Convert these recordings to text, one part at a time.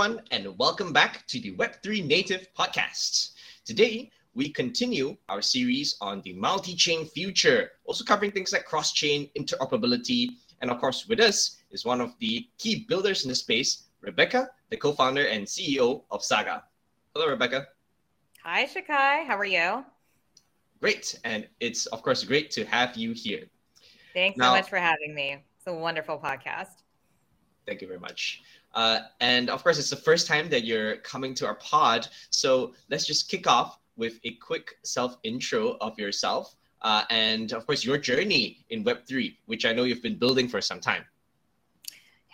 everyone, and welcome back to the Web3 Native Podcast. Today, we continue our series on the multi chain future, also covering things like cross chain interoperability. And of course, with us is one of the key builders in the space, Rebecca, the co founder and CEO of Saga. Hello, Rebecca. Hi, Shakai. How are you? Great. And it's, of course, great to have you here. Thanks now, so much for having me. It's a wonderful podcast. Thank you very much. Uh, and of course, it's the first time that you're coming to our pod. So let's just kick off with a quick self intro of yourself uh, and, of course, your journey in Web3, which I know you've been building for some time.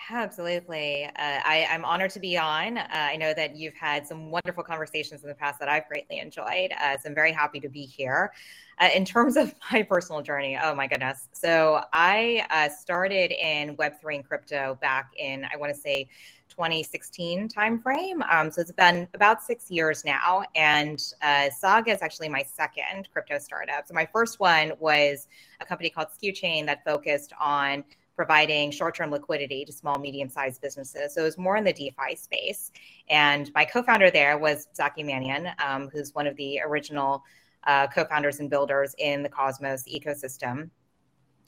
Absolutely. Uh, I, am honored to be on. Uh, I know that you've had some wonderful conversations in the past that I've greatly enjoyed. Uh, so I'm very happy to be here. Uh, in terms of my personal journey, oh my goodness. So I uh, started in Web3 and crypto back in, I want to say, 2016 timeframe. Um, so it's been about six years now. And uh, Saga is actually my second crypto startup. So my first one was a company called SkuChain that focused on providing short-term liquidity to small, medium-sized businesses. So it was more in the DeFi space. And my co-founder there was Zaki Manian, um, who's one of the original uh, co-founders and builders in the Cosmos ecosystem.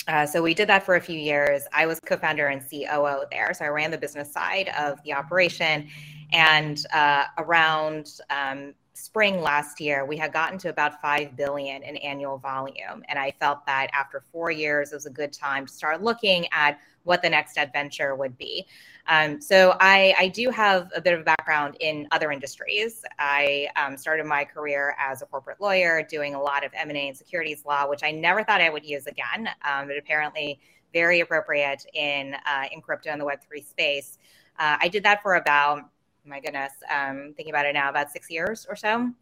Uh, so we did that for a few years. I was co-founder and COO there, so I ran the business side of the operation. And uh, around um, spring last year, we had gotten to about 5 billion in annual volume. And I felt that after four years, it was a good time to start looking at what the next adventure would be. Um, so I, I, do have a bit of a background in other industries. I um, started my career as a corporate lawyer, doing a lot of M&A and securities law, which I never thought I would use again, um, but apparently very appropriate in, uh, in crypto and the Web3 space. Uh, I did that for about my goodness, um, thinking about it now, about six years or so.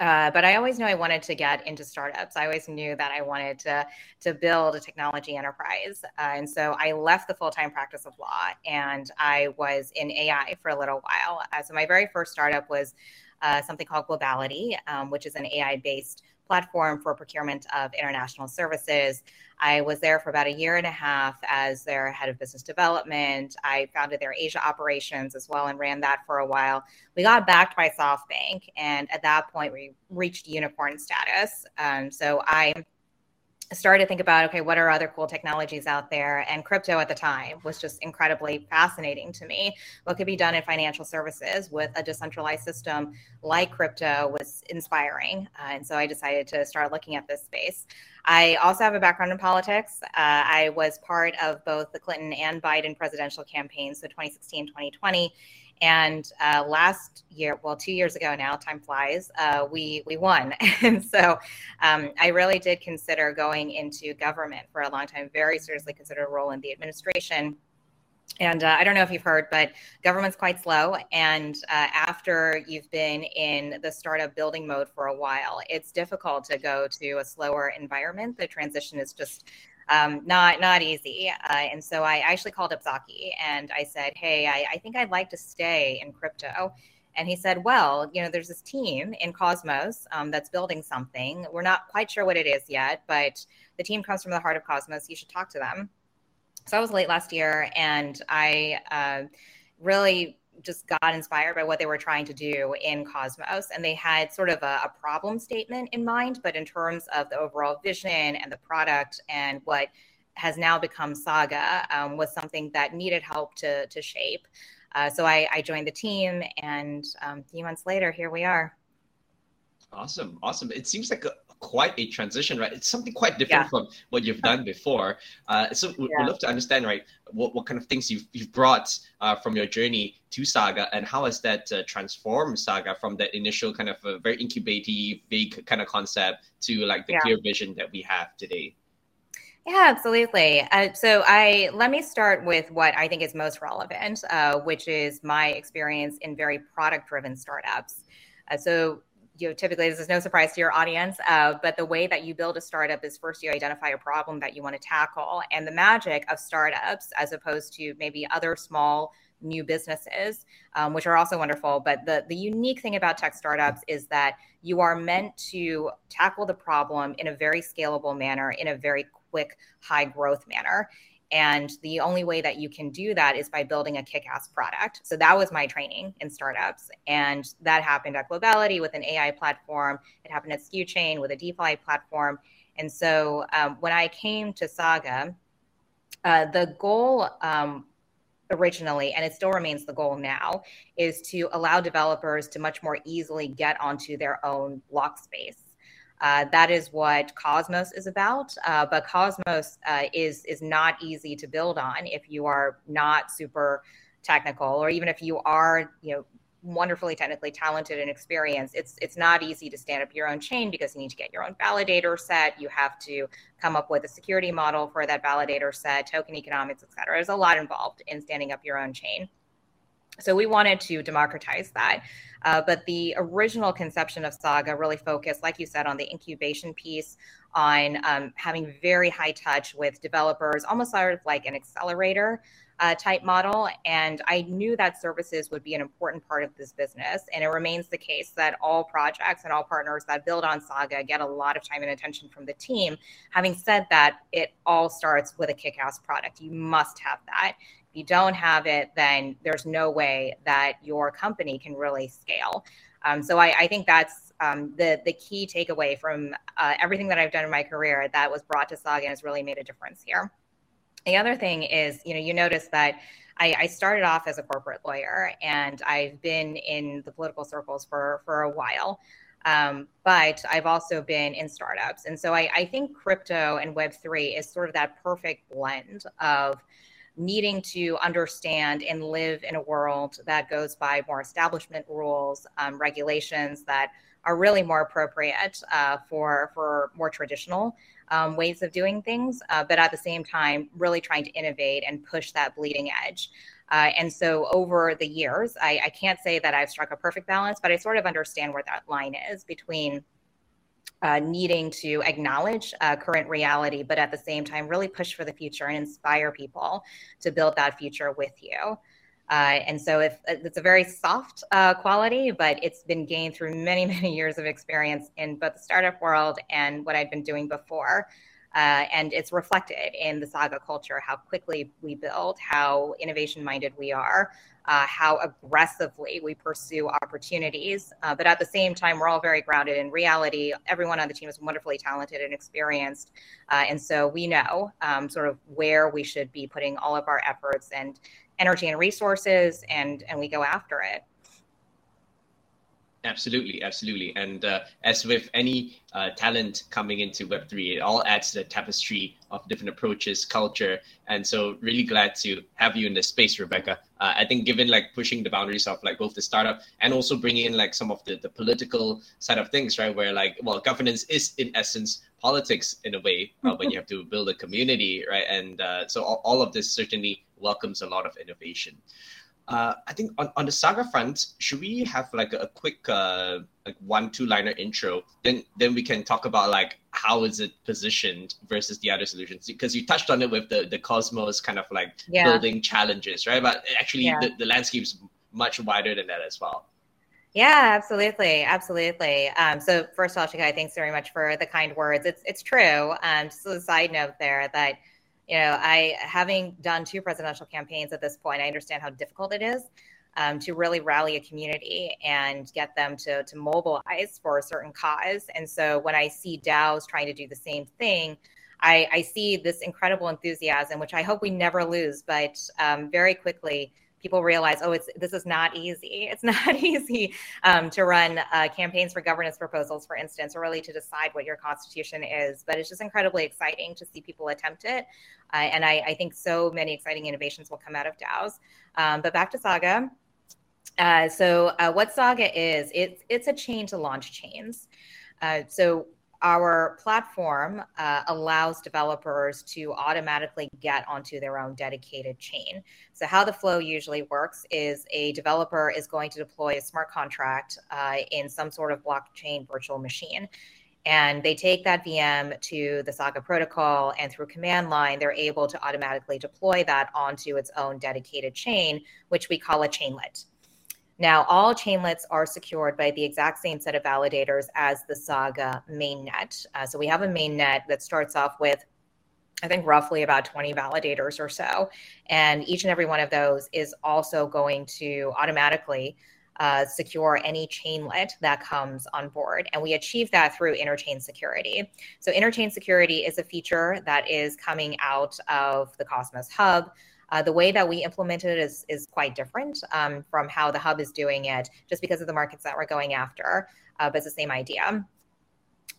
Uh, but I always knew I wanted to get into startups. I always knew that I wanted to to build a technology enterprise, uh, and so I left the full time practice of law and I was in AI for a little while. Uh, so my very first startup was uh, something called Globality, um, which is an AI based platform for procurement of international services. I was there for about a year and a half as their head of business development. I founded their Asia operations as well and ran that for a while. We got backed by SoftBank, and at that point, we reached unicorn status. Um, so I started to think about okay what are other cool technologies out there? And crypto at the time was just incredibly fascinating to me. What could be done in financial services with a decentralized system like crypto was inspiring uh, and so i decided to start looking at this space. I also have a background in politics. Uh, i was part of both the clinton and biden presidential campaigns so 2016 2020 and uh, last year, well, two years ago now, time flies, uh, we we won. and so um, I really did consider going into government for a long time. Very seriously considered a role in the administration. And uh, I don't know if you've heard, but government's quite slow. And uh, after you've been in the startup building mode for a while, it's difficult to go to a slower environment. The transition is just um, not not easy. Uh, and so I actually called up Zaki and I said, "Hey, I, I, think I'd like to stay in crypto." And he said, "Well, you know, there's this team in Cosmos um, that's building something. We're not quite sure what it is yet, but the team comes from the heart of Cosmos. You should talk to them." So I was late last year, and I uh, really just got inspired by what they were trying to do in Cosmos. And they had sort of a, a, problem statement in mind, but in terms of the overall vision and the product and what has now become Saga um, was something that needed help to, to shape. Uh, so I, I, joined the team, and um, a few months later, here we are. Awesome, awesome. It seems like a, quite a transition, right? It's something quite different yeah. from what you've done before. Uh, so we'd love to understand, right, what, what kind of things you've, you've brought uh, from your journey to Saga and how has that uh, transformed Saga from that initial kind of a very incubative, big kind of concept to like the yeah. clear vision that we have today? Yeah, absolutely. Uh, so I let me start with what I think is most relevant, uh, which is my experience in very product-driven startups. Uh, so you know, typically this is no surprise to your audience, uh, but the way that you build a startup is first you identify a problem that you want to tackle. And the magic of startups, as opposed to maybe other small new businesses, um, which are also wonderful, but the, the unique thing about tech startups is that you are meant to tackle the problem in a very scalable manner, in a very quick, high growth manner. And the only way that you can do that is by building a kick ass product. So that was my training in startups. And that happened at Globality with an AI platform. It happened at SkuChain with a DeFi platform. And so um, when I came to Saga, uh, the goal um, originally, and it still remains the goal now, is to allow developers to much more easily get onto their own block space. Uh, that is what Cosmos is about. Uh, but Cosmos uh, is is not easy to build on if you are not super technical, or even if you are, you know, wonderfully technically talented and experienced, it's it's not easy to stand up your own chain because you need to get your own validator set. You have to come up with a security model for that validator set, token economics, et cetera. There's a lot involved in standing up your own chain. So we wanted to democratize that. Uh, but the original conception of Saga really focused, like you said, on the incubation piece, on um, having very high touch with developers, almost sort of like an accelerator uh, type model. And I knew that services would be an important part of this business. And it remains the case that all projects and all partners that build on Saga get a lot of time and attention from the team. Having said that, it all starts with a kick ass product. You must have that. You don't have it, then there's no way that your company can really scale. Um, so I, I, think that's um, the the key takeaway from uh, everything that I've done in my career that was brought to Saga and has really made a difference here. The other thing is, you know, you notice that I, I, started off as a corporate lawyer and I've been in the political circles for, for a while. Um, but I've also been in startups. And so I, I think crypto and Web3 is sort of that perfect blend of needing to understand and live in a world that goes by more establishment rules, um, regulations that are really more appropriate uh, for, for more traditional um, ways of doing things, uh, but at the same time, really trying to innovate and push that bleeding edge. Uh, and so over the years, I, I, can't say that I've struck a perfect balance, but I sort of understand where that line is between uh, needing to acknowledge uh, current reality, but at the same time, really push for the future and inspire people to build that future with you. Uh, and so if, uh, it's a very soft uh, quality, but it's been gained through many, many years of experience in both the startup world and what I've been doing before. Uh, and it's reflected in the Saga culture, how quickly we build, how innovation minded we are, uh, how aggressively we pursue opportunities. Uh, but at the same time, we're all very grounded in reality. Everyone on the team is wonderfully talented and experienced. and so we know um, sort of where we should be putting all of our efforts and energy and resources and and we go after it absolutely absolutely. And uh, as with any uh, talent coming into web3 it all adds to the tapestry of different approaches culture. And so really glad to have you in this space rebecca. Uh, i think given like pushing the boundaries of like both the startup and also bringing in like some of the, the political side of things right where like well governance is in essence politics in a way uh, when you have to build a community right? And uh, so all, all of this certainly welcomes a lot of innovation. Uh, I think on, on the saga front, should we have like a, a quick uh, like one two liner intro? Then then we can talk about like how is it positioned versus the other solutions because you touched on it with the the Cosmos kind of like yeah. building challenges, right? But actually, yeah. the, the landscape is much wider than that as well. Yeah, absolutely, absolutely. Um, so first of all, Shikai, thanks very much for the kind words. It's it's true. Um, just a side note there that you know, I having done two presidential campaigns at this point, I understand how difficult it is um, to really rally a community and get them to to mobilize for a certain cause. And so when I see DAOs trying to do the same thing, I, I see this incredible enthusiasm, which I hope we never lose. But um, very quickly, people realize, oh, it's this is not easy. It's not easy um, to run uh, campaigns for governance proposals, for instance, or really to decide what your constitution is. But it's just incredibly exciting to see people attempt it, uh, and I, I, think so many exciting innovations will come out of DAOs. Um, but back to Saga. Uh, so uh, what Saga is, it's it's a chain to launch chains. Uh, so our platform uh, allows developers to automatically get onto their own dedicated chain. So, how the flow usually works is a developer is going to deploy a smart contract uh, in some sort of blockchain virtual machine. And they take that VM to the Saga protocol, and through command line, they're able to automatically deploy that onto its own dedicated chain, which we call a chainlet. Now, all chainlets are secured by the exact same set of validators as the Saga mainnet. Uh, so we have a mainnet that starts off with I think roughly about 20 validators or so. And each and every one of those is also going to automatically uh, secure any chainlet that comes on board. And we achieve that through interchain security. So, interchain security is a feature that is coming out of the Cosmos Hub. Uh, the way that we implement it is, is quite different um, from how the hub is doing it, just because of the markets that we're going after. Uh, but it's the same idea.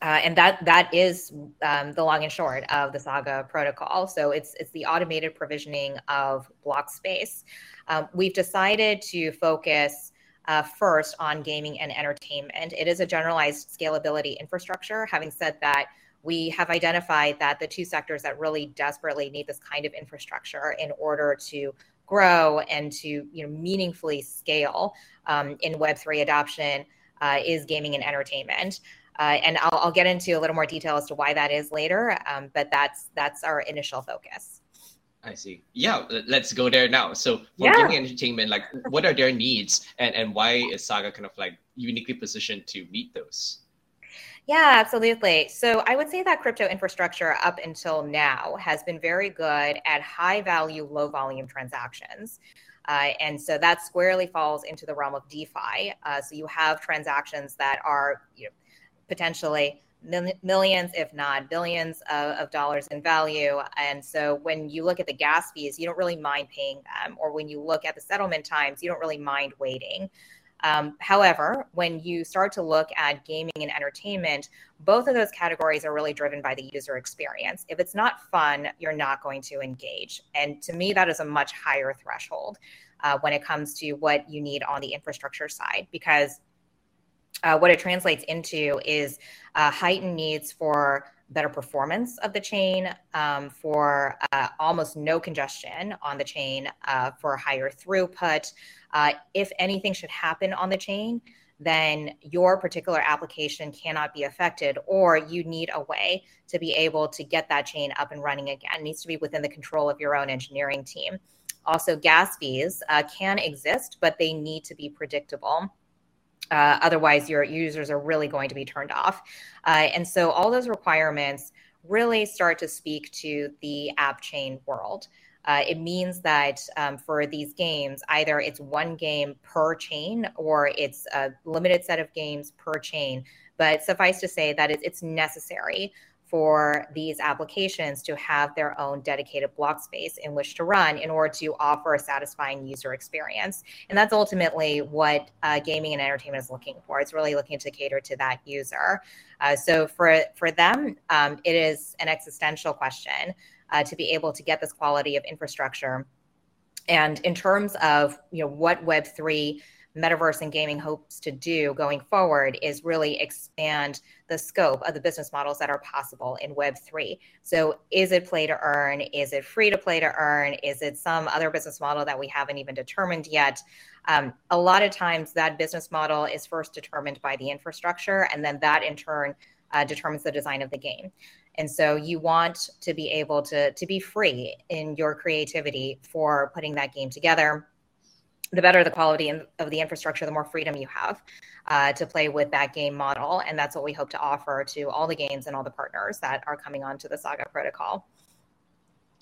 Uh, and that that is um, the long and short of the Saga protocol. So it's it's the automated provisioning of block space. Um, we've decided to focus uh, first on gaming and entertainment. It is a generalized scalability infrastructure. Having said that, we have identified that the two sectors that really desperately need this kind of infrastructure in order to grow and to you know meaningfully scale um, in Web3 adoption uh, is gaming and entertainment. Uh, and I'll, I'll, get into a little more detail as to why that is later, um, but that's that's our initial focus. I see. Yeah, let's go there now. So for yeah. gaming entertainment, like what are their needs and, and why is Saga kind of like uniquely positioned to meet those? Yeah, absolutely. So I would say that crypto infrastructure up until now has been very good at high value, low volume transactions. Uh, and so that squarely falls into the realm of DeFi. Uh, so you have transactions that are you know, potentially millions, if not billions of, of, dollars in value. And so when you look at the gas fees, you don't really mind paying them. Or when you look at the settlement times, you don't really mind waiting. Um, however, when you start to look at gaming and entertainment, both of those categories are really driven by the user experience. If it's not fun, you're not going to engage. And to me, that is a much higher threshold uh, when it comes to what you need on the infrastructure side, because uh, what it translates into is uh, heightened needs for better performance of the chain, um, for uh, almost no congestion on the chain, uh, for higher throughput. Uh, if anything should happen on the chain, then your particular application cannot be affected, or you need a way to be able to get that chain up and running again. It needs to be within the control of your own engineering team. Also, gas fees uh, can exist, but they need to be predictable uh, otherwise, your users are really going to be turned off. Uh, and so, all those requirements really start to speak to the app chain world. Uh, it means that um, for these games, either it's one game per chain or it's a limited set of games per chain. But suffice to say that it's necessary for these applications to have their own dedicated block space in which to run in order to offer a satisfying user experience. And that's ultimately what uh, gaming and entertainment is looking for. It's really looking to cater to that user. Uh, so for for them, um, it is an existential question uh, to be able to get this quality of infrastructure. And in terms of you know what Web three metaverse and gaming hopes to do going forward is really expand the scope of the business models that are possible in Web3. So, is it play to earn? Is it free to play to earn? Is it some other business model that we haven't even determined yet? Um, a lot of times, that business model is first determined by the infrastructure, and then that in turn uh, determines the design of the game. And so, you want to be able to, to be free in your creativity for putting that game together the better the quality of the infrastructure, the more freedom you have uh, to play with that game model. And that's what we hope to offer to all the games and all the partners that are coming onto the Saga protocol.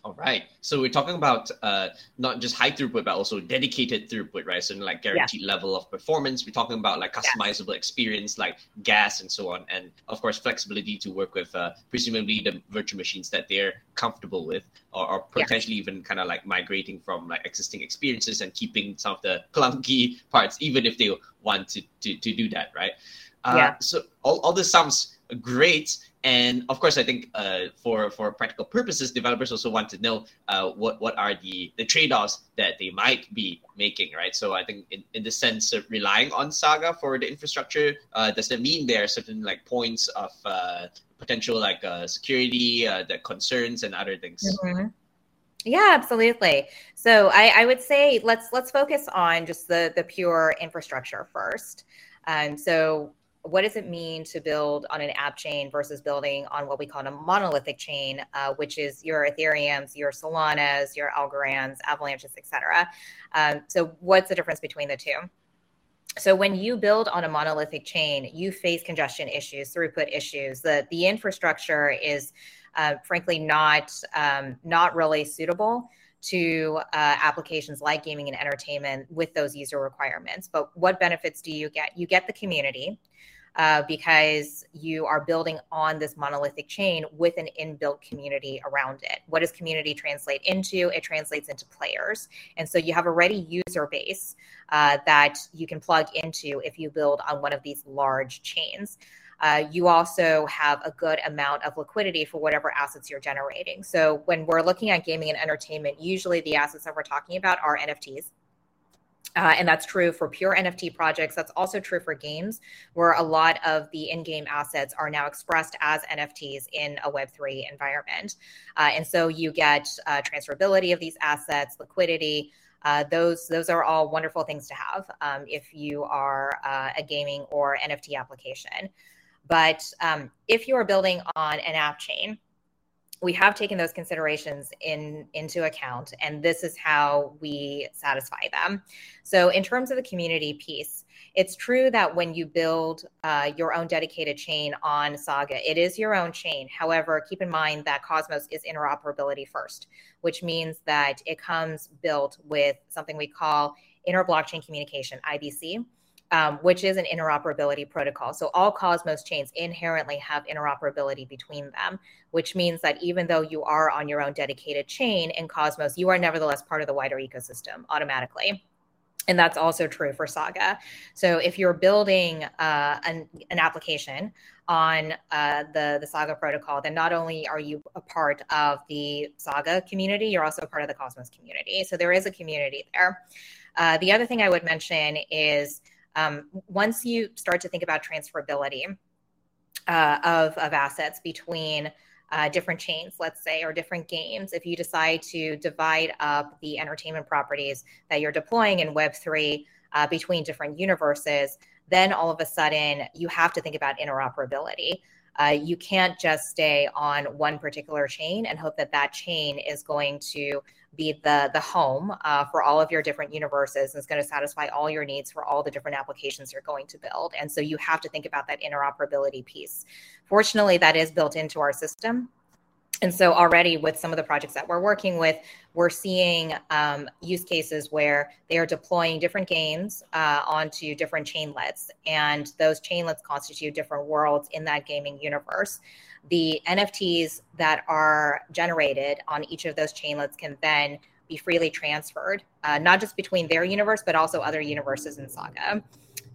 All right. So we're talking about uh, not just high throughput, but also dedicated throughput, right? So like guaranteed yeah. level of performance. We're talking about like customizable yeah. experience, like gas and so on, and of course flexibility to work with uh, presumably the virtual machines that they're comfortable with, or, or potentially yeah. even kind of like migrating from like existing experiences and keeping some of the clunky parts, even if they want to to, to do that, right? Uh, yeah. So all, all this sounds great and of course, I think uh, for for practical purposes, developers also want to know uh, what what are the the trade offs that they might be making, right? So I think in, in the sense of relying on Saga for the infrastructure, uh, does that mean there are certain like points of uh, potential like uh, security, uh, the concerns, and other things? Mm-hmm. Yeah, absolutely. So I, I, would say let's let's focus on just the the pure infrastructure first. Um, so what does it mean to build on an app chain versus building on what we call a monolithic chain, uh, which is your Ethereum's, your Solanas, your Algorand's, Avalanches, etc. Um, so, what's the difference between the two? So, when you build on a monolithic chain, you face congestion issues, throughput issues. The the infrastructure is uh, frankly not um, not really suitable to uh, applications like gaming and entertainment with those user requirements. But what benefits do you get? You get the community uh, because you are building on this monolithic chain with an inbuilt community around it. What does community translate into? It translates into players. And so you have a ready user base uh, that you can plug into if you build on one of these large chains. Uh, you also have a good amount of liquidity for whatever assets you're generating. So when we're looking at gaming and entertainment, usually the assets that we're talking about are NFTs. Uh, and that's true for pure NFT projects. That's also true for games, where a lot of the in game assets are now expressed as NFTs in a Web3 environment. Uh, and so you get uh, transferability of these assets, liquidity. Uh, those those are all wonderful things to have um, if you are uh, a gaming or NFT application. But um, if you are building on an app chain, we have taken those considerations in into account and this is how we satisfy them. So in terms of the community piece it's true that when you build uh, your own dedicated chain on saga it is your own chain. However keep in mind that cosmos is interoperability first which means that it comes built with something we call inter blockchain communication ibc um, which is an interoperability protocol. So all Cosmos chains inherently have interoperability between them, which means that even though you are on your own dedicated chain in Cosmos, you are nevertheless part of the wider ecosystem automatically. And that's also true for Saga. So if you're building uh, an, an application on uh, the, the Saga protocol, then not only are you a part of the Saga community, you're also a part of the Cosmos community. So there is a community there. Uh, the other thing I would mention is um, once you start to think about transferability uh, of, of assets between uh, different chains, let's say, or different games, if you decide to divide up the entertainment properties that you're deploying in Web3 uh, between different universes, then all of a sudden you have to think about interoperability. Uh, you can't just stay on one particular chain and hope that that chain is going to be the the home uh, for all of your different universes and it's going to satisfy all your needs for all the different applications you're going to build. And so you have to think about that interoperability piece. Fortunately that is built into our system and so already with some of the projects that we're working with we're seeing um, use cases where they are deploying different games uh, onto different chainlets and those chainlets constitute different worlds in that gaming universe. The nfts that are generated on each of those chainlets can then be freely transferred uh, not just between their universe but also other universes in saga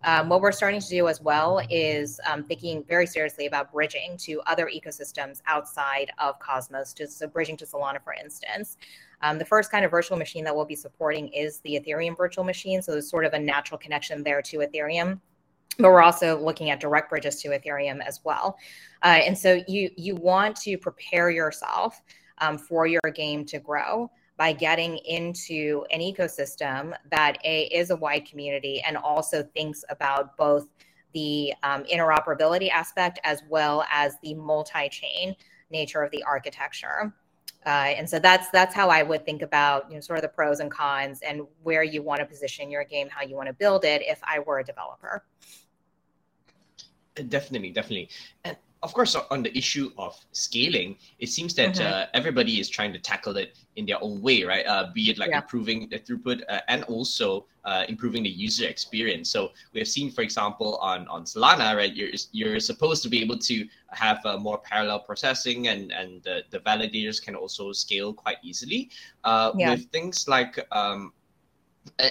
um, what we're starting to do as well is um, thinking very seriously about bridging to other ecosystems outside of Cosmos, just so bridging to Solana, for instance. Um, the first kind of virtual machine that we'll be supporting is the Ethereum virtual machine. So there's sort of a natural connection there to Ethereum. But we're also looking at direct bridges to Ethereum as well. Uh, and so you you want to prepare yourself um, for your game to grow by getting into an ecosystem that a is a wide community and also thinks about both the um, interoperability aspect as well as the multi-chain nature of the architecture. Uh, and so that's that's how I would think about you know sort of the pros and cons and where you want to position your game, how you want to build it. If I were a developer, definitely, definitely. And of course, on the issue of scaling, it seems that mm-hmm. uh, everybody is trying to tackle it in their own way, right? Uh, be it like yeah. improving the throughput uh, and also uh, improving the user experience. So we have seen, for example, on on Solana, right? You're you're supposed to be able to have uh, more parallel processing, and and the, the validators can also scale quite easily. Uh, yeah. With things like um,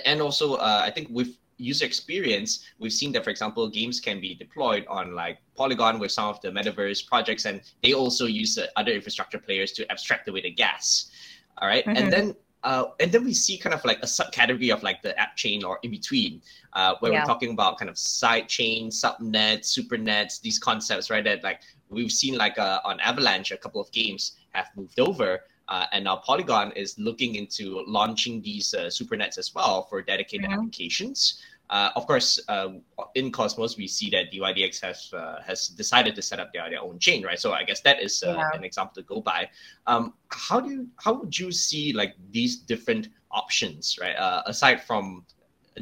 and also I think with user experience, we've seen that, for example, games can be deployed on like Polygon with some of the metaverse projects, and they also use uh, other infrastructure players to abstract away the gas. All right? mm-hmm. and then uh, and then we see kind of like a subcategory of like the app chain or in between, uh, where yeah. we're talking about kind of side chain, subnets, supernets, these concepts, right? That like we've seen like uh, on Avalanche, a couple of games have moved over. Uh, and now Polygon is looking into launching these uh, supernets as well for dedicated mm-hmm. applications. Uh, of course, uh, in Cosmos, we see that DYDX has uh, has decided to set up their, their own chain, right? So I guess that is uh, yeah. an example to go by. Um, how do you, how would you see like these different options, right? aside from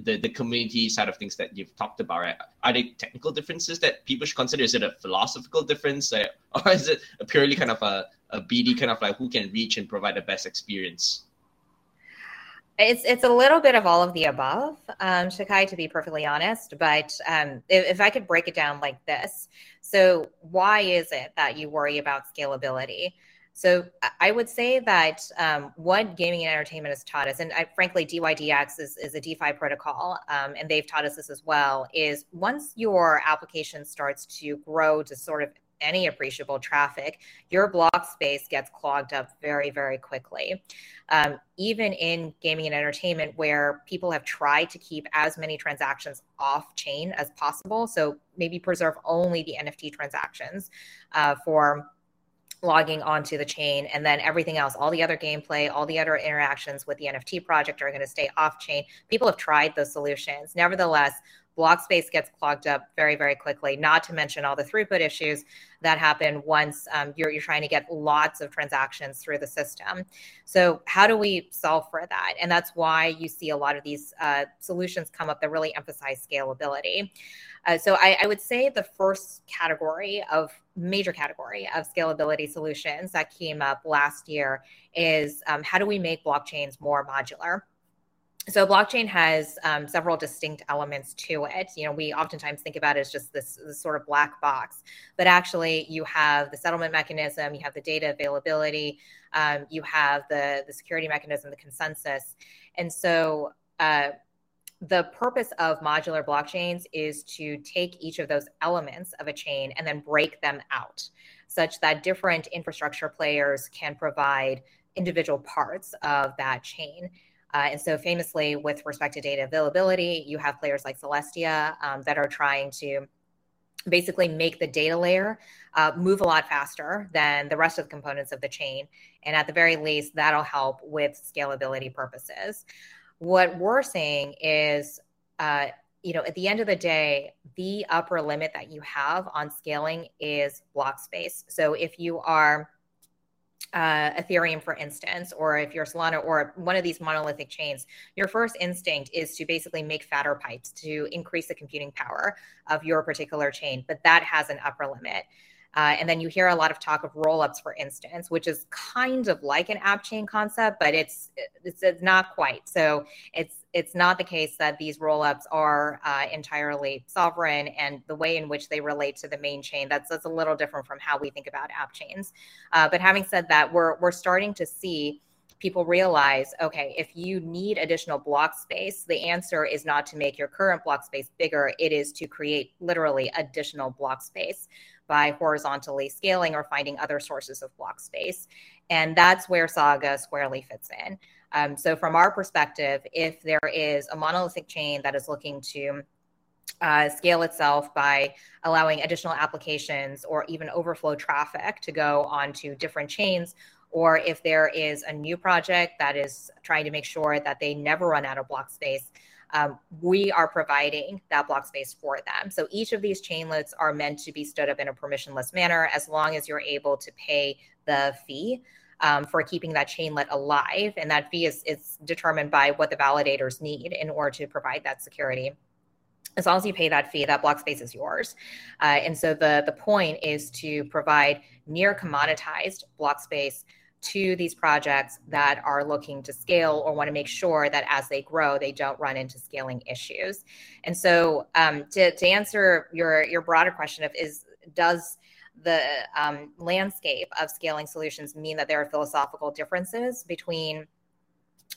the, the community side of things that you've talked about, right? Are there technical differences that people should consider? Is it a philosophical difference, or is it a purely kind of a, a BD kind of like who can reach and provide the best experience? It's it's a little bit of all of the above, um, Shakai, to be perfectly honest. But um, if, if I could break it down like this, so why is it that you worry about scalability? So I would say that um, what gaming and entertainment has taught us, and I, frankly, DYDX is, is a DeFi protocol, um, and they've taught us this as well, is once your application starts to grow to sort of any appreciable traffic, your block space gets clogged up very, very quickly. Um, even in gaming and entertainment, where people have tried to keep as many transactions off chain as possible, so maybe preserve only the NFT transactions uh, for logging onto the chain and then everything else all the other gameplay all the other interactions with the nft project are going to stay off chain. People have tried those solutions. Nevertheless block space gets clogged up very very quickly not to mention all the throughput issues that happen once um, you're, you're trying to get lots of transactions through the system. So how do we solve for that? And that's why you see a lot of these uh, solutions come up that really emphasize scalability uh, so I, I, would say the first category of major category of scalability solutions that came up last year is um, how do we make blockchains more modular? So blockchain has um, several distinct elements to it. You know, we oftentimes think about it as just this, this, sort of black box, but actually you have the settlement mechanism, you have the data availability, um, you have the the security mechanism, the consensus, and so uh, the purpose of modular blockchains is to take each of those elements of a chain and then break them out such that different infrastructure players can provide individual parts of that chain. Uh, and so, famously, with respect to data availability, you have players like Celestia um, that are trying to basically make the data layer uh, move a lot faster than the rest of the components of the chain. And at the very least, that'll help with scalability purposes. What we're saying is, uh, you know, at the end of the day, the upper limit that you have on scaling is block space. So if you are uh, Ethereum, for instance, or if you're Solana or one of these monolithic chains, your first instinct is to basically make fatter pipes to increase the computing power of your particular chain. But that has an upper limit. Uh, and then you hear a lot of talk of rollups, for instance, which is kind of like an app chain concept, but it's it's, it's not quite. So it's it's not the case that these rollups are uh, entirely sovereign, and the way in which they relate to the main chain that's that's a little different from how we think about app chains. Uh, but having said that, we're we're starting to see people realize okay if you need additional block space the answer is not to make your current block space bigger it is to create literally additional block space by horizontally scaling or finding other sources of block space. And that's where Saga squarely fits in. Um, so, from our perspective, if there is a monolithic chain that is looking to uh, scale itself by allowing additional applications or even overflow traffic to go onto different chains, or if there is a new project that is trying to make sure that they never run out of block space, um, we are providing that block space for them. So each of these chainlets are meant to be stood up in a permissionless manner as long as you're able to pay the fee. Um, for keeping that chainlet alive. And that fee is, is determined by what the validators need in order to provide that security as long as you pay that fee, that block space is yours. Uh, and so the the point is to provide near commoditized block space to these projects that are looking to scale or want to make sure that as they grow, they don't run into scaling issues. And so, um, to, to answer your your broader question of is does the um, landscape of scaling solutions mean that there are philosophical differences between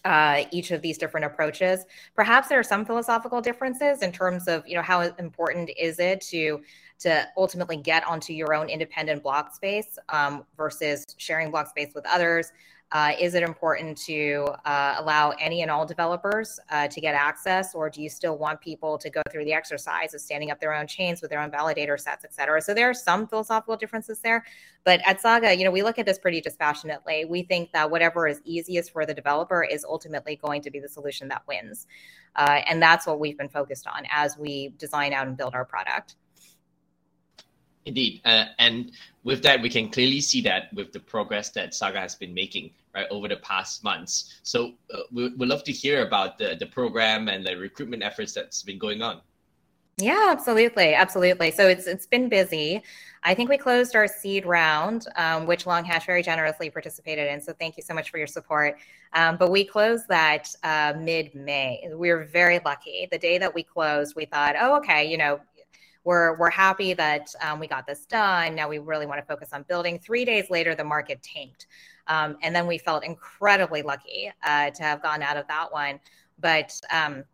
uh, each of these different approaches. Perhaps there are some philosophical differences in terms of you know how important is it to to ultimately get onto your own independent block space um, versus sharing block space with others. Uh, is it important to uh, allow any and all developers uh, to get access, or do you still want people to go through the exercise of standing up their own chains with their own validator sets, et cetera? So there are some philosophical differences there, but at Saga, you know, we look at this pretty dispassionately. We think that whatever is easiest for the developer is ultimately going to be the solution that wins, uh, and that's what we've been focused on as we design out and build our product. Indeed, uh, and with that, we can clearly see that with the progress that Saga has been making right over the past months. So uh, we, would love to hear about the the program and the recruitment efforts that's been going on. Yeah, absolutely, absolutely. So it's it's been busy. I think we closed our seed round, um, which Longhash very generously participated in. So thank you so much for your support. Um, but we closed that uh, mid May. We were very lucky. The day that we closed, we thought, oh, okay, you know, we're we're happy that um, we got this done. Now we really want to focus on building. Three days later, the market tanked, um, and then we felt incredibly lucky uh, to have gone out of that one. But um,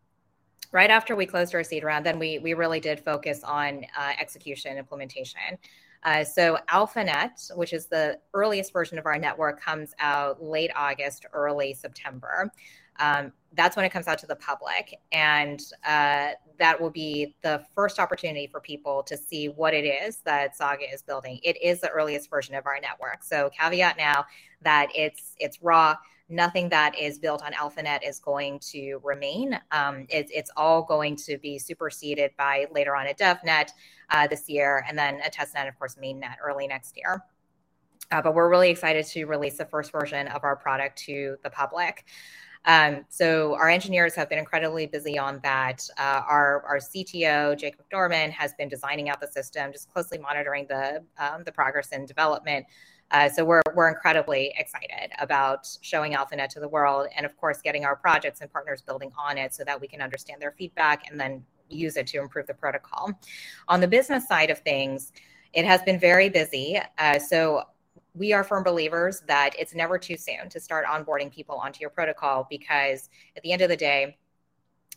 right after we closed our seed round, then we we really did focus on uh, execution implementation. Uh, so AlphaNet, which is the earliest version of our network, comes out late August, early September. Um, that's when it comes out to the public, and uh, that will be the first opportunity for people to see what it is that Saga is building. It is the earliest version of our network, so caveat now that it's it's raw nothing that is built on AlphaNet is going to remain. Um, it, it's all going to be superseded by later on a DevNet uh, this year, and then a testnet, of course, mainnet early next year. Uh, but we're really excited to release the first version of our product to the public. Um, so our engineers have been incredibly busy on that. Uh, our, our CTO, Jake McDorman, has been designing out the system, just closely monitoring the, um, the progress and development. Uh, so we're, we're incredibly excited about showing AlphaNet to the world and of course getting our projects and partners building on it so that we can understand their feedback and then use it to improve the protocol. On the business side of things, it has been very busy. Uh, so we are firm believers that it's never too soon to start onboarding people onto your protocol because at the end of the day,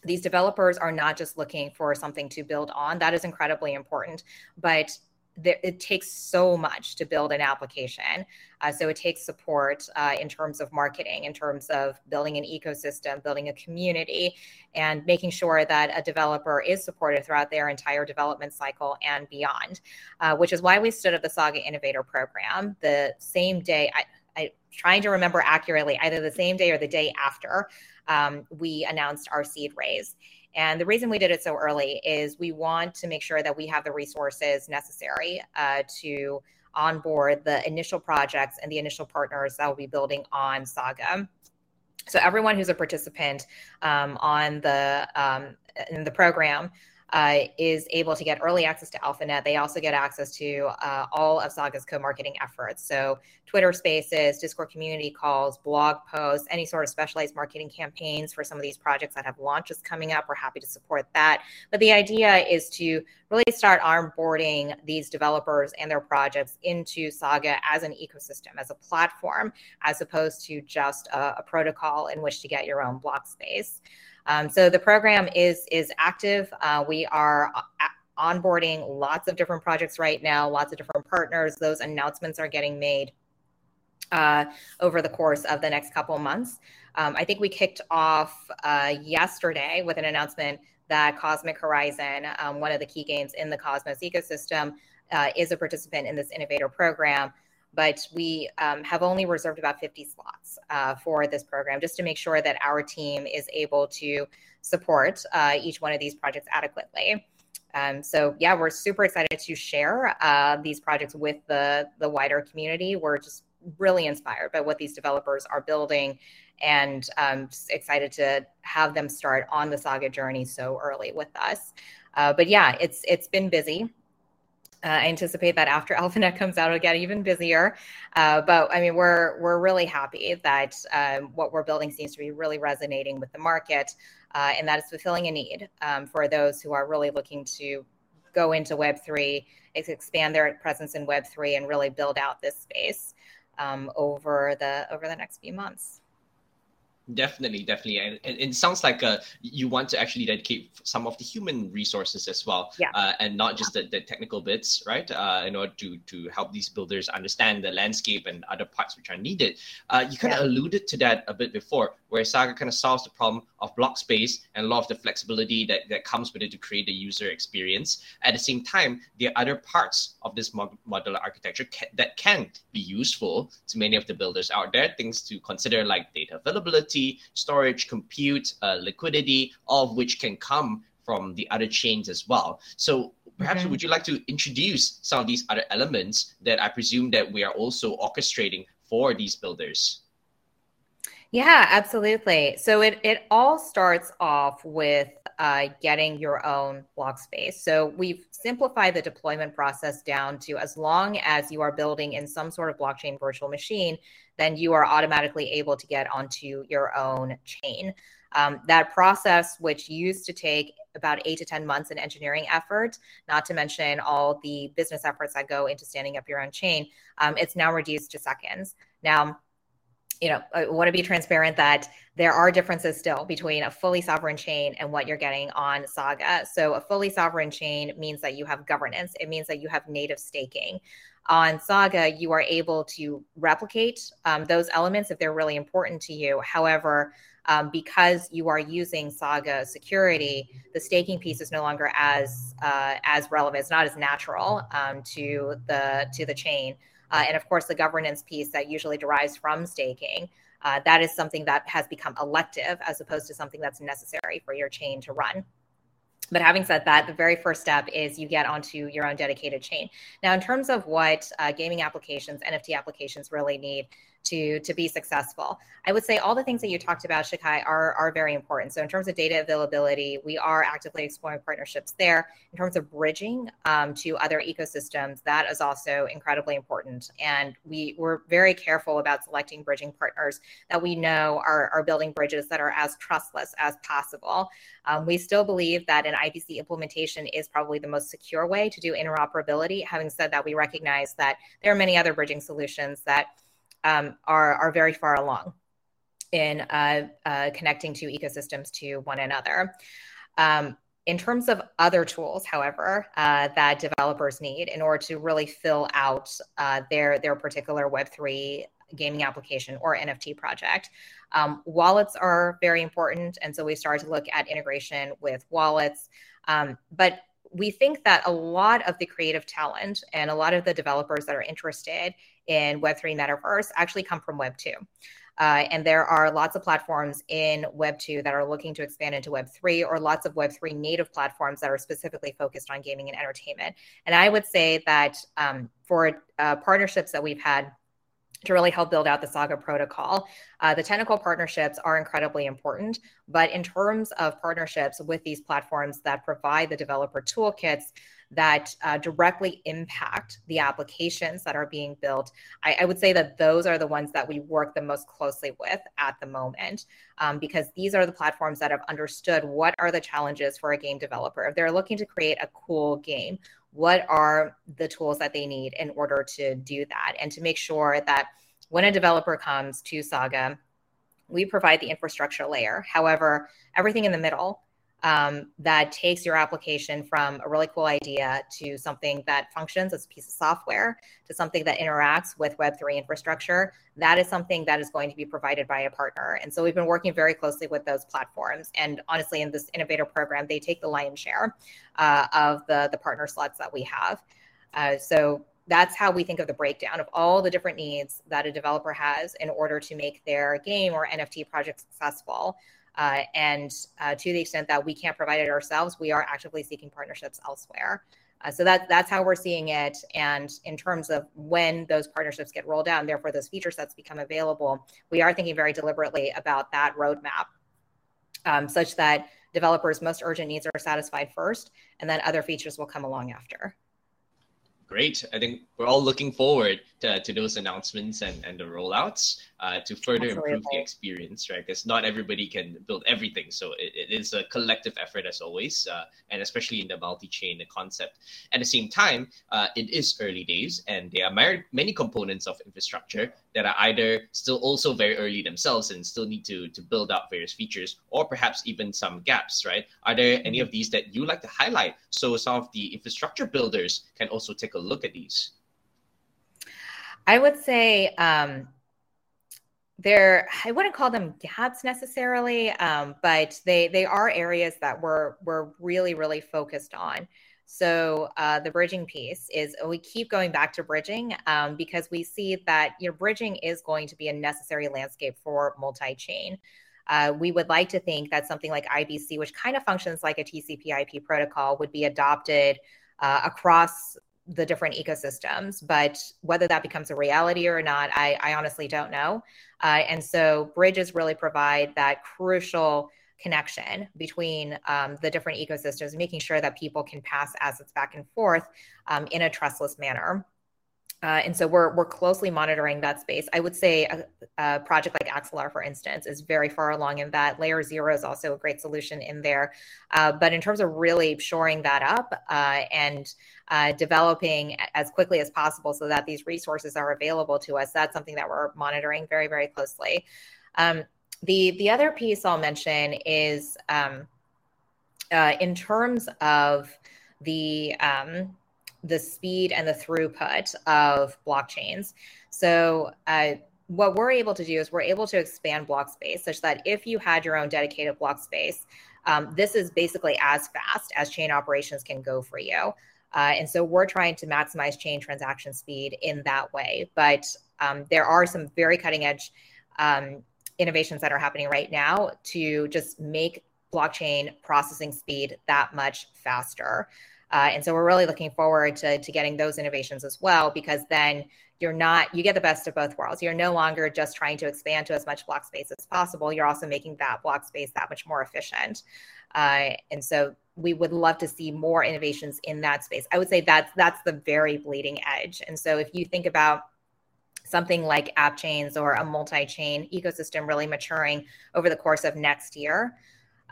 these developers are not just looking for something to build on. That is incredibly important. But there, it takes so much to build an application. Uh, so it takes support uh, in terms of marketing, in terms of building an ecosystem, building a community, and making sure that a developer is supported throughout their entire development cycle and beyond. Uh, which is why we stood up the Saga Innovator Program the same day. I, I trying to remember accurately, either the same day or the day after um, we announced our seed raise. And the reason we did it so early is we want to make sure that we have the resources necessary uh, to onboard the initial projects and the initial partners that will be building on Saga. So everyone who's a participant um, on the um, in the program uh, is able to get early access to AlphaNet. They also get access to uh, all of Saga's co-marketing efforts. So Twitter Spaces, Discord community calls, blog posts, any sort of specialized marketing campaigns for some of these projects that have launches coming up. We're happy to support that. But the idea is to really start onboarding these developers and their projects into Saga as an ecosystem, as a platform, as opposed to just a, a protocol in which to get your own block space. Um, so the program is is active. Uh, we are onboarding lots of different projects right now, lots of different partners. Those announcements are getting made uh, over the course of the next couple months. Um, I think we kicked off uh, yesterday with an announcement that Cosmic Horizon, um, one of the key games in the Cosmos ecosystem, uh, is a participant in this innovator program but we um, have only reserved about 50 slots uh, for this program just to make sure that our team is able to support uh, each one of these projects adequately. Um, so yeah, we're super excited to share uh, these projects with the the wider community. We're just really inspired by what these developers are building, and um, excited to have them start on the Saga journey so early with us. Uh, but yeah, it's it's been busy. Uh, I anticipate that after AlphaNet comes out, it'll get even busier. Uh, but I mean, we're we're really happy that um, what we're building seems to be really resonating with the market, uh, and that is fulfilling a need um, for those who are really looking to go into Web three, expand their presence in Web three, and really build out this space um, over the over the next few months. Definitely, definitely, and, and it sounds like uh, you want to actually dedicate some of the human resources as well, yeah. uh, and not just the, the technical bits, right? Uh, in order to to help these builders understand the landscape and other parts which are needed. Uh, you kind of yeah. alluded to that a bit before, where Saga kind of solves the problem of block space and a lot of the flexibility that, that comes with it to create the user experience. At the same time, there are other parts of this modular architecture ca- that can be useful to many of the builders out there. Things to consider like data availability, storage, compute, uh, liquidity, all of which can come from the other chains as well. So perhaps mm-hmm. would you like to introduce some of these other elements that I presume that we are also orchestrating for these builders? Yeah, absolutely. So it it all starts off with uh, getting your own block space. So we've simplified the deployment process down to as long as you are building in some sort of blockchain virtual machine, then you are automatically able to get onto your own chain. Um, that process, which used to take about eight to 10 months in engineering effort, not to mention all the business efforts that go into standing up your own chain, um, it's now reduced to seconds. Now, you know, I want to be transparent that there are differences still between a fully sovereign chain and what you're getting on Saga. So, a fully sovereign chain means that you have governance, it means that you have native staking. On Saga, you are able to replicate um, those elements if they're really important to you. However, um, because you are using Saga security, the staking piece is no longer as uh, as relevant. It's not as natural um, to the to the chain. Uh, and of course, the governance piece that usually derives from staking. Uh, that is something that has become elective as opposed to something that's necessary for your chain to run. But having said that, the very first step is you get onto your own dedicated chain. Now, in terms of what uh, gaming applications, NFT applications really need, to to be successful. I would say all the things that you talked about, Shakai, are are very important. So in terms of data availability, we are actively exploring partnerships there. In terms of bridging um, to other ecosystems, that is also incredibly important. And we we're very careful about selecting bridging partners that we know are are building bridges that are as trustless as possible. Um, we still believe that an IBC implementation is probably the most secure way to do interoperability. Having said that, we recognize that there are many other bridging solutions that um, are, are very far along in uh, uh, connecting two ecosystems to one another. Um, in terms of other tools, however, uh, that developers need in order to really fill out uh, their their particular Web3 gaming application or NFT project, um, wallets are very important, and so we started to look at integration with wallets. Um, but we think that a lot of the creative talent and a lot of the developers that are interested in Web3 metaverse actually come from Web2. Uh, and there are lots of platforms in Web2 that are looking to expand into Web3, or lots of Web3 native platforms that are specifically focused on gaming and entertainment. And I would say that um, for uh, partnerships that we've had to really help build out the Saga protocol. Uh, the technical partnerships are incredibly important, but in terms of partnerships with these platforms that provide the developer toolkits that uh, directly impact the applications that are being built, I, I, would say that those are the ones that we work the most closely with at the moment, um, because these are the platforms that have understood what are the challenges for a game developer. If they're looking to create a cool game, what are the tools that they need in order to do that? And to make sure that when a developer comes to saga we provide the infrastructure layer. However everything in the middle um, that takes your application from a really cool idea to something that functions as a piece of software to something that interacts with Web3 infrastructure. That is something that is going to be provided by a partner. And so we've been working very closely with those platforms. And honestly, in this innovator program, they take the lion's share uh, of the, the partner slots that we have. Uh, so that's how we think of the breakdown of all the different needs that a developer has in order to make their game or NFT project successful. Uh, and uh, to the extent that we can't provide it ourselves, we are actively seeking partnerships elsewhere. Uh, so that, that's how we're seeing it. And in terms of when those partnerships get rolled out, and therefore those feature sets become available, we are thinking very deliberately about that roadmap um, such that developers' most urgent needs are satisfied first, and then other features will come along after. Great. I think we're all looking forward to, to those announcements and, and the rollouts uh, to further Absolutely. improve the experience, right? Because not everybody can build everything. So it, it is a collective effort as always, uh, and especially in the multi-chain concept. At the same time, uh, it is early days and there are many components of infrastructure that are either still also very early themselves and still need to, to build out various features or perhaps even some gaps, right? Are there any of these that you like to highlight so some of the infrastructure builders can also take a look at these? I would say um, there. I wouldn't call them gaps necessarily, um, but they they are areas that we're we're really really focused on. So uh, the bridging piece is we keep going back to bridging um, because we see that you know bridging is going to be a necessary landscape for multi-chain. Uh, we would like to think that something like IBC, which kind of functions like a TCP/IP protocol, would be adopted uh, across the different ecosystems. But whether that becomes a reality or not, I, I honestly don't know. Uh, and so bridges really provide that crucial connection between um, the different ecosystems, making sure that people can pass assets back and forth um, in a trustless manner. Uh, and so we're we're closely monitoring that space. I would say a, a, project like Axelar, for instance, is very far along in that. Layer zero is also a great solution in there. Uh, but in terms of really shoring that up uh, and uh, developing as quickly as possible so that these resources are available to us, that's something that we're monitoring very very closely. Um, the the other piece I'll mention is um, uh, in terms of the um, the speed and the throughput of blockchains. So, uh, what we're able to do is we're able to expand block space such that if you had your own dedicated block space, um, this is basically as fast as chain operations can go for you. Uh, and so we're trying to maximize chain transaction speed in that way. But um, there are some very cutting edge um, innovations that are happening right now to just make blockchain processing speed that much faster. Uh, and so we're really looking forward to, to getting those innovations as well, because then you're not, you get the best of both worlds. You're no longer just trying to expand to as much block space as possible. You're also making that block space that much more efficient. Uh, and so we would love to see more innovations in that space. I would say that's that's the very bleeding edge. And so if you think about something like app chains or a multi-chain ecosystem really maturing over the course of next year,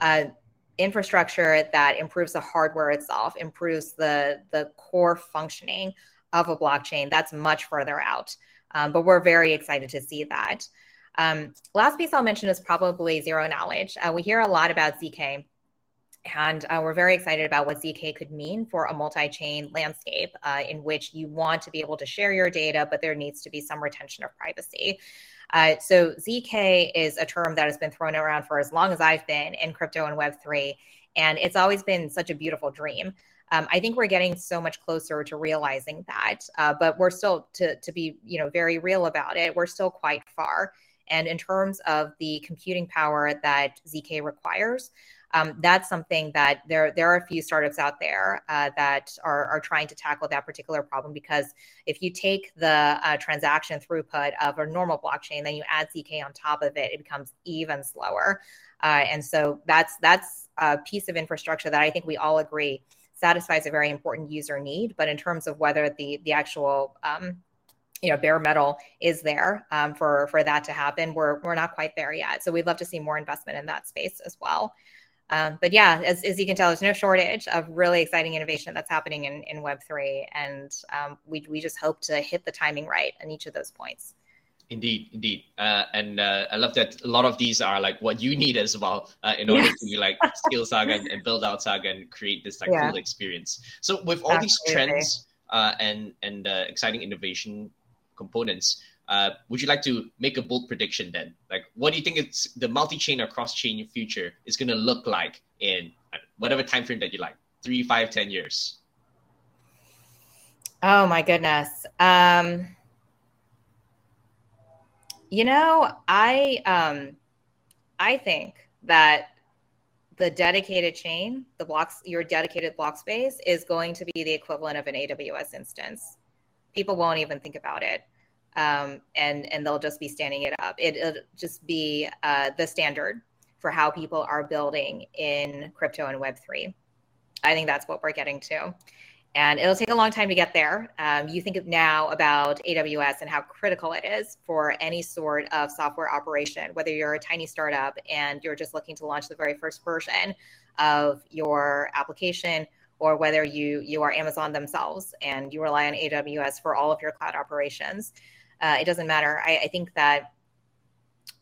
uh, infrastructure that improves the hardware itself, improves the the core functioning of a blockchain. That's much further out, um, but we're very excited to see that. Um, last piece I'll mention is probably zero knowledge. Uh, we hear a lot about zk. And uh, we're very excited about what ZK could mean for a multi chain landscape uh, in which you want to be able to share your data, but there needs to be some retention of privacy. Uh, so ZK is a term that has been thrown around for as long as I've been in crypto and Web3, and it's always been such a beautiful dream. Um, I think we're getting so much closer to realizing that, uh, but we're still to to be you know very real about it. We're still quite far. And in terms of the computing power that ZK requires, um, that's something that there there are a few startups out there uh, that are, are trying to tackle that particular problem because if you take the uh, transaction throughput of a normal blockchain then you add zk on top of it it becomes even slower. Uh, and so that's that's a piece of infrastructure that i think we all agree satisfies a very important user need. But in terms of whether the the actual um, you know bare metal is there um, for for that to happen we're we're not quite there yet. So we'd love to see more investment in that space as well um, but yeah, as, as you can tell, there's no shortage of really exciting innovation that's happening in, in Web3. And um, we, we just hope to hit the timing right on each of those points. Indeed, indeed, uh, and uh, I love that a lot of these are like what you need as well uh, in order yes. to like scale Saga and, and, build out Saga and create this like yeah. cool experience. So with all Absolutely. these trends uh, and and uh, exciting innovation components, uh, would you like to make a bold prediction then? Like, what do you think it's the multi-chain or cross-chain future is going to look like in whatever time frame that you like, three, five, ten years? Oh my goodness. Um, you know, I um, I think that the dedicated chain, the blocks, your dedicated block space is going to be the equivalent of an AWS instance. People won't even think about it um, and and they'll just be standing it up. It, will just be uh, the standard for how people are building in crypto and Web three. I think that's what we're getting to, and it'll take a long time to get there. Um, you think of now about AWS and how critical it is for any sort of software operation, whether you're a tiny startup and you're just looking to launch the very first version of your application or whether you you are Amazon themselves and you rely on AWS for all of your cloud operations uh, it doesn't matter. I, I think that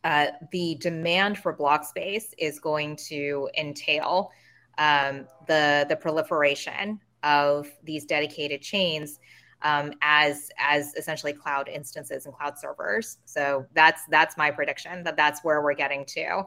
uh, the demand for block space is going to entail um, the the proliferation of these dedicated chains um, as as essentially cloud instances and cloud servers. So that's that's my prediction that that's where we're getting to.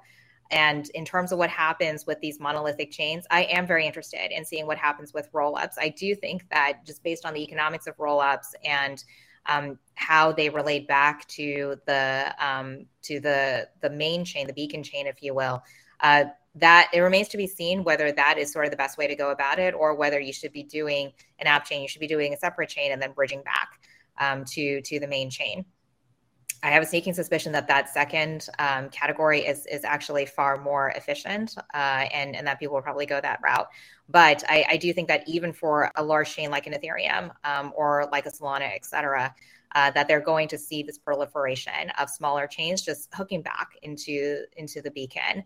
And in terms of what happens with these monolithic chains, I am very interested in seeing what happens with rollups. I do think that just based on the economics of rollups and um, how they relate back to the um, to the the main chain, the beacon chain, if you will. Uh, that it remains to be seen whether that is sort of the best way to go about it or whether you should be doing an app chain you should be doing a separate chain and then bridging back um, to to the main chain I have a sneaking suspicion that that second um, category is is actually far more efficient, uh, and and that people will probably go that route. But I, I, do think that even for a large chain like an Ethereum um, or like a Solana, et cetera, uh, that they're going to see this proliferation of smaller chains just hooking back into into the beacon.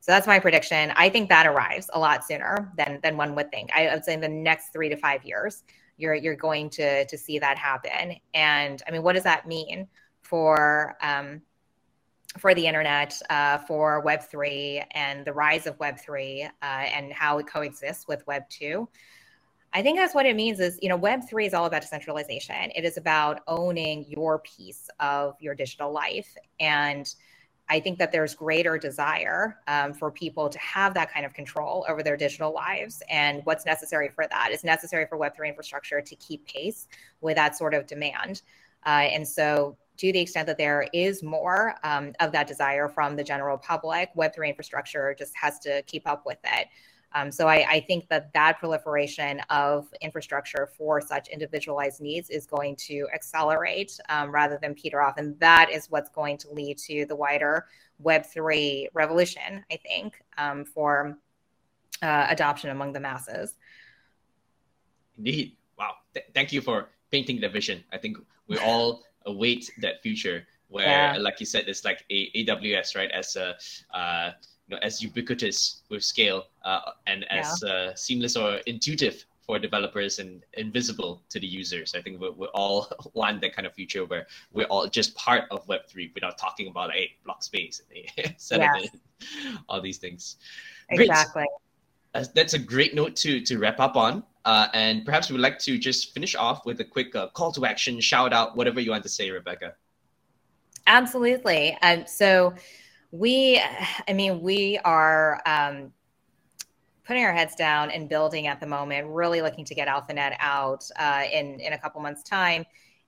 So that's my prediction. I think that arrives a lot sooner than than one would think. I would say in the next three to five years, you're you're going to to see that happen. And I mean, what does that mean? For um, for the internet, uh, for Web three, and the rise of Web three, uh, and how it coexists with Web two. I think that's what it means. Is you know, Web three is all about decentralization. It is about owning your piece of your digital life, and I think that there's greater desire um, for people to have that kind of control over their digital lives. And what's necessary for that is necessary for Web3 infrastructure to keep pace with that sort of demand. Uh, and so to the extent that there is more um, of that desire from the general public, Web3 infrastructure just has to keep up with it. Um, so I, I, think that that proliferation of infrastructure for such individualized needs is going to accelerate um, rather than peter off, and that is what's going to lead to the wider Web three revolution. I think um, for uh, adoption among the masses. Indeed, wow! Th- thank you for painting the vision. I think we all await that future where, yeah. like you said, it's like a AWS, right? As a uh, you know, as ubiquitous with scale uh, and as yeah. uh, seamless or intuitive for developers and invisible to the users. I think we we all want that kind of future where we're all just part of Web3 without talking about, hey, block space, yes. all these things. Exactly. Uh, that's a great note to to wrap up on. Uh, and perhaps we'd like to just finish off with a quick uh, call to action, shout out, whatever you want to say, Rebecca. Absolutely. Um, so we, I mean, we are um, putting our heads down and building at the moment, really looking to get AlphaNet out uh, in in a couple months' time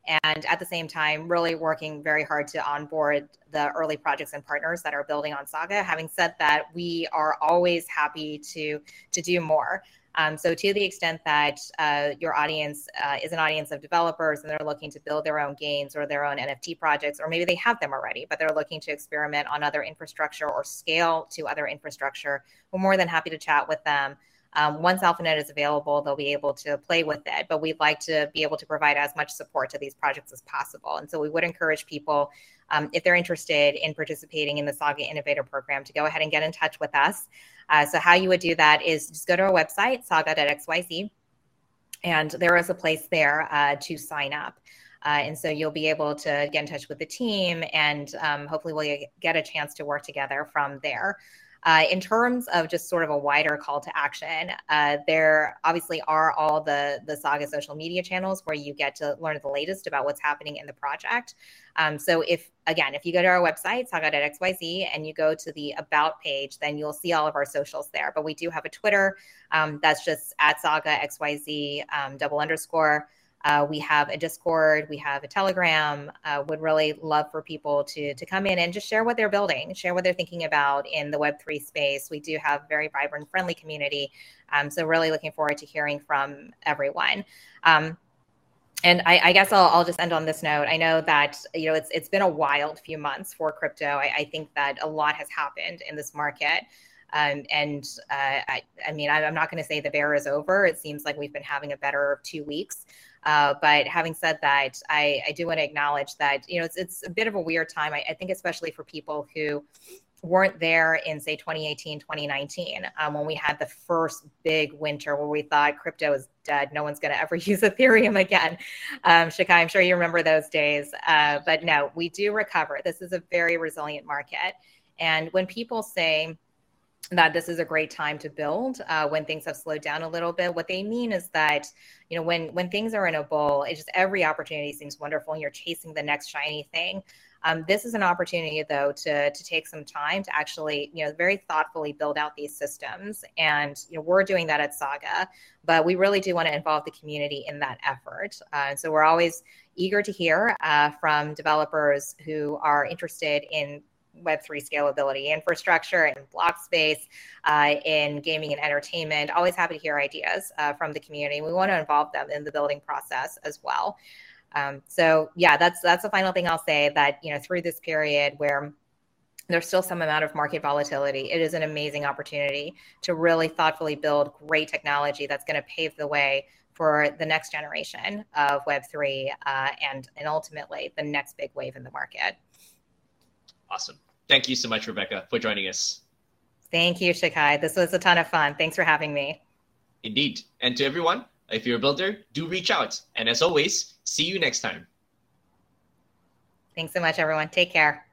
and at the same time really working very hard to onboard the early projects and partners that are building on saga having said that we are always happy to to do more um, so to the extent that uh, your audience uh, is an audience of developers and they're looking to build their own games or their own nft projects or maybe they have them already but they're looking to experiment on other infrastructure or scale to other infrastructure we're more than happy to chat with them um, once AlphaNet is available, they'll be able to play with it. But we'd like to be able to provide as much support to these projects as possible. And so we would encourage people, um, if they're interested in participating in the Saga Innovator Program, to go ahead and get in touch with us. Uh, so how you would do that is just go to our website, saga.xyz, and there is a place there uh, to sign up. Uh, and so you'll be able to get in touch with the team, and um, hopefully we'll get a chance to work together from there. Uh, in terms of just sort of a wider call to action, uh, there obviously are all the the Saga social media channels where you get to learn the latest about what's happening in the project. Um, so if again, if you go to our website saga.xyz and you go to the about page, then you'll see all of our socials there. But we do have a Twitter um, that's just at saga xyz um, double underscore. Uh, we have a Discord, we have a Telegram. Uh, would really love for people to to come in and just share what they're building, share what they're thinking about in the Web three space. We do have a very vibrant, friendly community, um, so really looking forward to hearing from everyone. Um, and I, I guess I'll, I'll, just end on this note. I know that you know it's it's been a wild few months for crypto. I, I think that a lot has happened in this market. Um, and uh, I, I, mean, I, am not going to say the bear is over. It seems like we've been having a better two weeks. Uh, but having said that, I, I do want to acknowledge that you know it's it's a bit of a weird time. I, I think especially for people who weren't there in say 2018 2019 um, when we had the first big winter where we thought crypto is dead no one's going to ever use ethereum again. Um, i'm sure you remember those days. Uh, but no we do recover. This is a very resilient market. And when people say that this is a great time to build uh, when things have slowed down a little bit. What they mean is that, you know, when when things are in a bull, it just every opportunity seems wonderful, and you're chasing the next shiny thing. Um, this is an opportunity, though, to to take some time to actually, you know, very thoughtfully build out these systems. And you know, we're doing that at Saga, but we really do want to involve the community in that effort. Uh, so we're always eager to hear uh, from developers who are interested in Web3 scalability infrastructure and block space, uh, in gaming and entertainment. Always happy to hear ideas uh, from the community. We want to involve them in the building process as well. Um, so yeah, that's that's the final thing I'll say. That you know through this period where there's still some amount of market volatility. It is an amazing opportunity to really thoughtfully build great technology that's going to pave the way for the next generation of Web3 uh, and, and ultimately the next big wave in the market. Awesome. Thank you so much, Rebecca, for joining us. Thank you, Shakai. This was a ton of fun. Thanks for having me. Indeed. And to everyone, if you're a builder, do reach out. And as always, see you next time. Thanks so much, everyone. Take care.